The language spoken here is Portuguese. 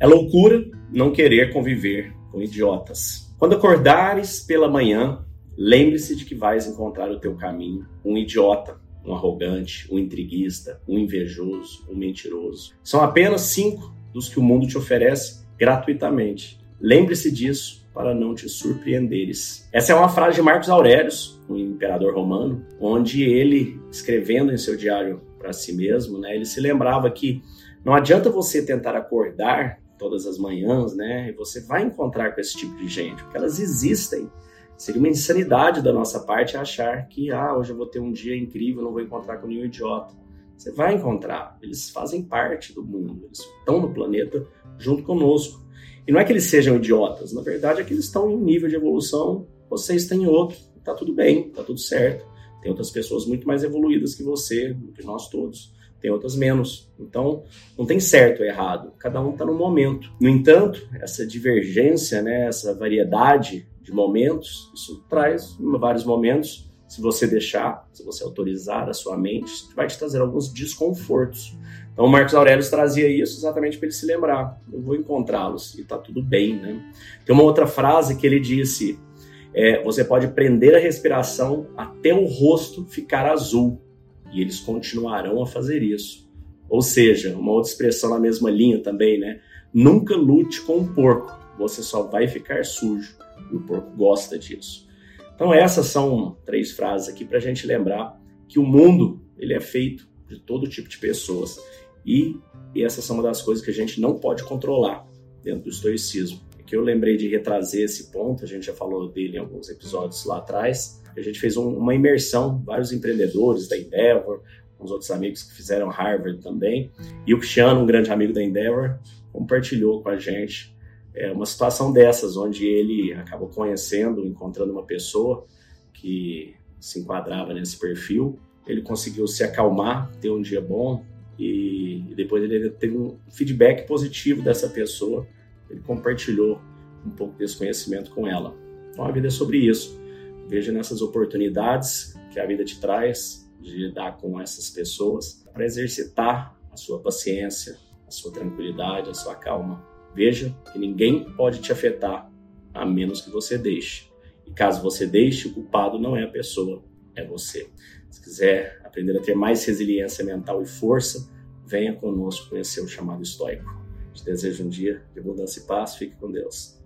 É loucura não querer conviver com idiotas. Quando acordares pela manhã, lembre-se de que vais encontrar o teu caminho um idiota, um arrogante, um intriguista, um invejoso, um mentiroso. São apenas cinco dos que o mundo te oferece gratuitamente. Lembre-se disso para não te surpreenderes. Essa é uma frase de Marcos Aurelius, um imperador romano, onde ele, escrevendo em seu diário para si mesmo, né, ele se lembrava que não adianta você tentar acordar todas as manhãs, né? E você vai encontrar com esse tipo de gente, porque elas existem. Seria uma insanidade da nossa parte achar que, ah, hoje eu vou ter um dia incrível, não vou encontrar com nenhum idiota. Você vai encontrar, eles fazem parte do mundo, eles estão no planeta junto conosco. E não é que eles sejam idiotas, na verdade é que eles estão em um nível de evolução, vocês têm outro, tá tudo bem, tá tudo certo. Tem outras pessoas muito mais evoluídas que você, que nós todos tem outras menos. Então, não tem certo ou errado, cada um está no momento. No entanto, essa divergência, né, essa variedade de momentos, isso traz vários momentos, se você deixar, se você autorizar a sua mente, vai te trazer alguns desconfortos. Então, Marcos Aurelius trazia isso exatamente para ele se lembrar: eu vou encontrá-los e está tudo bem. Né? Tem uma outra frase que ele disse: é, você pode prender a respiração até o rosto ficar azul e eles continuarão a fazer isso. Ou seja, uma outra expressão na mesma linha também, né? Nunca lute com um porco, você só vai ficar sujo. E o porco gosta disso. Então essas são três frases aqui para a gente lembrar que o mundo ele é feito de todo tipo de pessoas e, e essas são uma das coisas que a gente não pode controlar dentro do estoicismo. É que eu lembrei de retrazer esse ponto, a gente já falou dele em alguns episódios lá atrás, a gente fez um, uma imersão, vários empreendedores da Endeavor, uns outros amigos que fizeram Harvard também. E o Cristiano, um grande amigo da Endeavor, compartilhou com a gente é, uma situação dessas, onde ele acabou conhecendo, encontrando uma pessoa que se enquadrava nesse perfil. Ele conseguiu se acalmar, ter um dia bom e, e depois ele teve um feedback positivo dessa pessoa. Ele compartilhou um pouco desse conhecimento com ela. Então a vida é sobre isso. Veja nessas oportunidades que a vida te traz de lidar com essas pessoas para exercitar a sua paciência, a sua tranquilidade, a sua calma. Veja que ninguém pode te afetar a menos que você deixe. E caso você deixe, o culpado não é a pessoa, é você. Se quiser aprender a ter mais resiliência mental e força, venha conosco conhecer o chamado estoico. Te desejo um dia de abundância e paz. Fique com Deus.